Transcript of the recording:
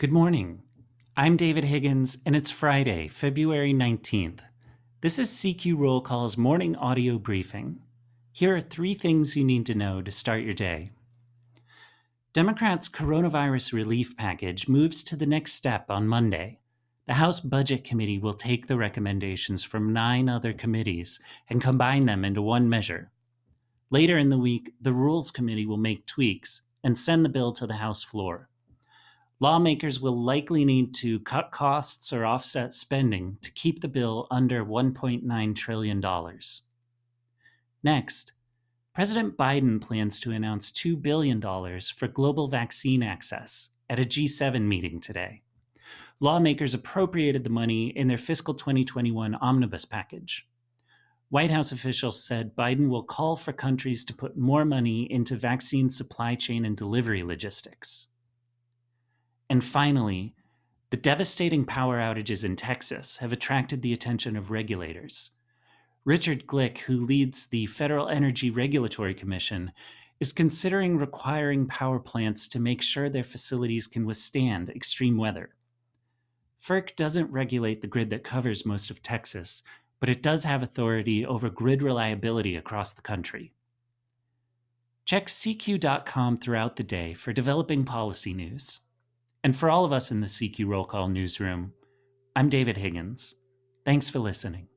Good morning. I'm David Higgins, and it's Friday, February 19th. This is CQ Roll Call's morning audio briefing. Here are three things you need to know to start your day. Democrats' coronavirus relief package moves to the next step on Monday. The House Budget Committee will take the recommendations from nine other committees and combine them into one measure. Later in the week, the Rules Committee will make tweaks and send the bill to the House floor. Lawmakers will likely need to cut costs or offset spending to keep the bill under $1.9 trillion. Next, President Biden plans to announce $2 billion for global vaccine access at a G7 meeting today. Lawmakers appropriated the money in their fiscal 2021 omnibus package. White House officials said Biden will call for countries to put more money into vaccine supply chain and delivery logistics. And finally, the devastating power outages in Texas have attracted the attention of regulators. Richard Glick, who leads the Federal Energy Regulatory Commission, is considering requiring power plants to make sure their facilities can withstand extreme weather. FERC doesn't regulate the grid that covers most of Texas, but it does have authority over grid reliability across the country. Check CQ.com throughout the day for developing policy news. And for all of us in the CQ Roll Call newsroom, I'm David Higgins. Thanks for listening.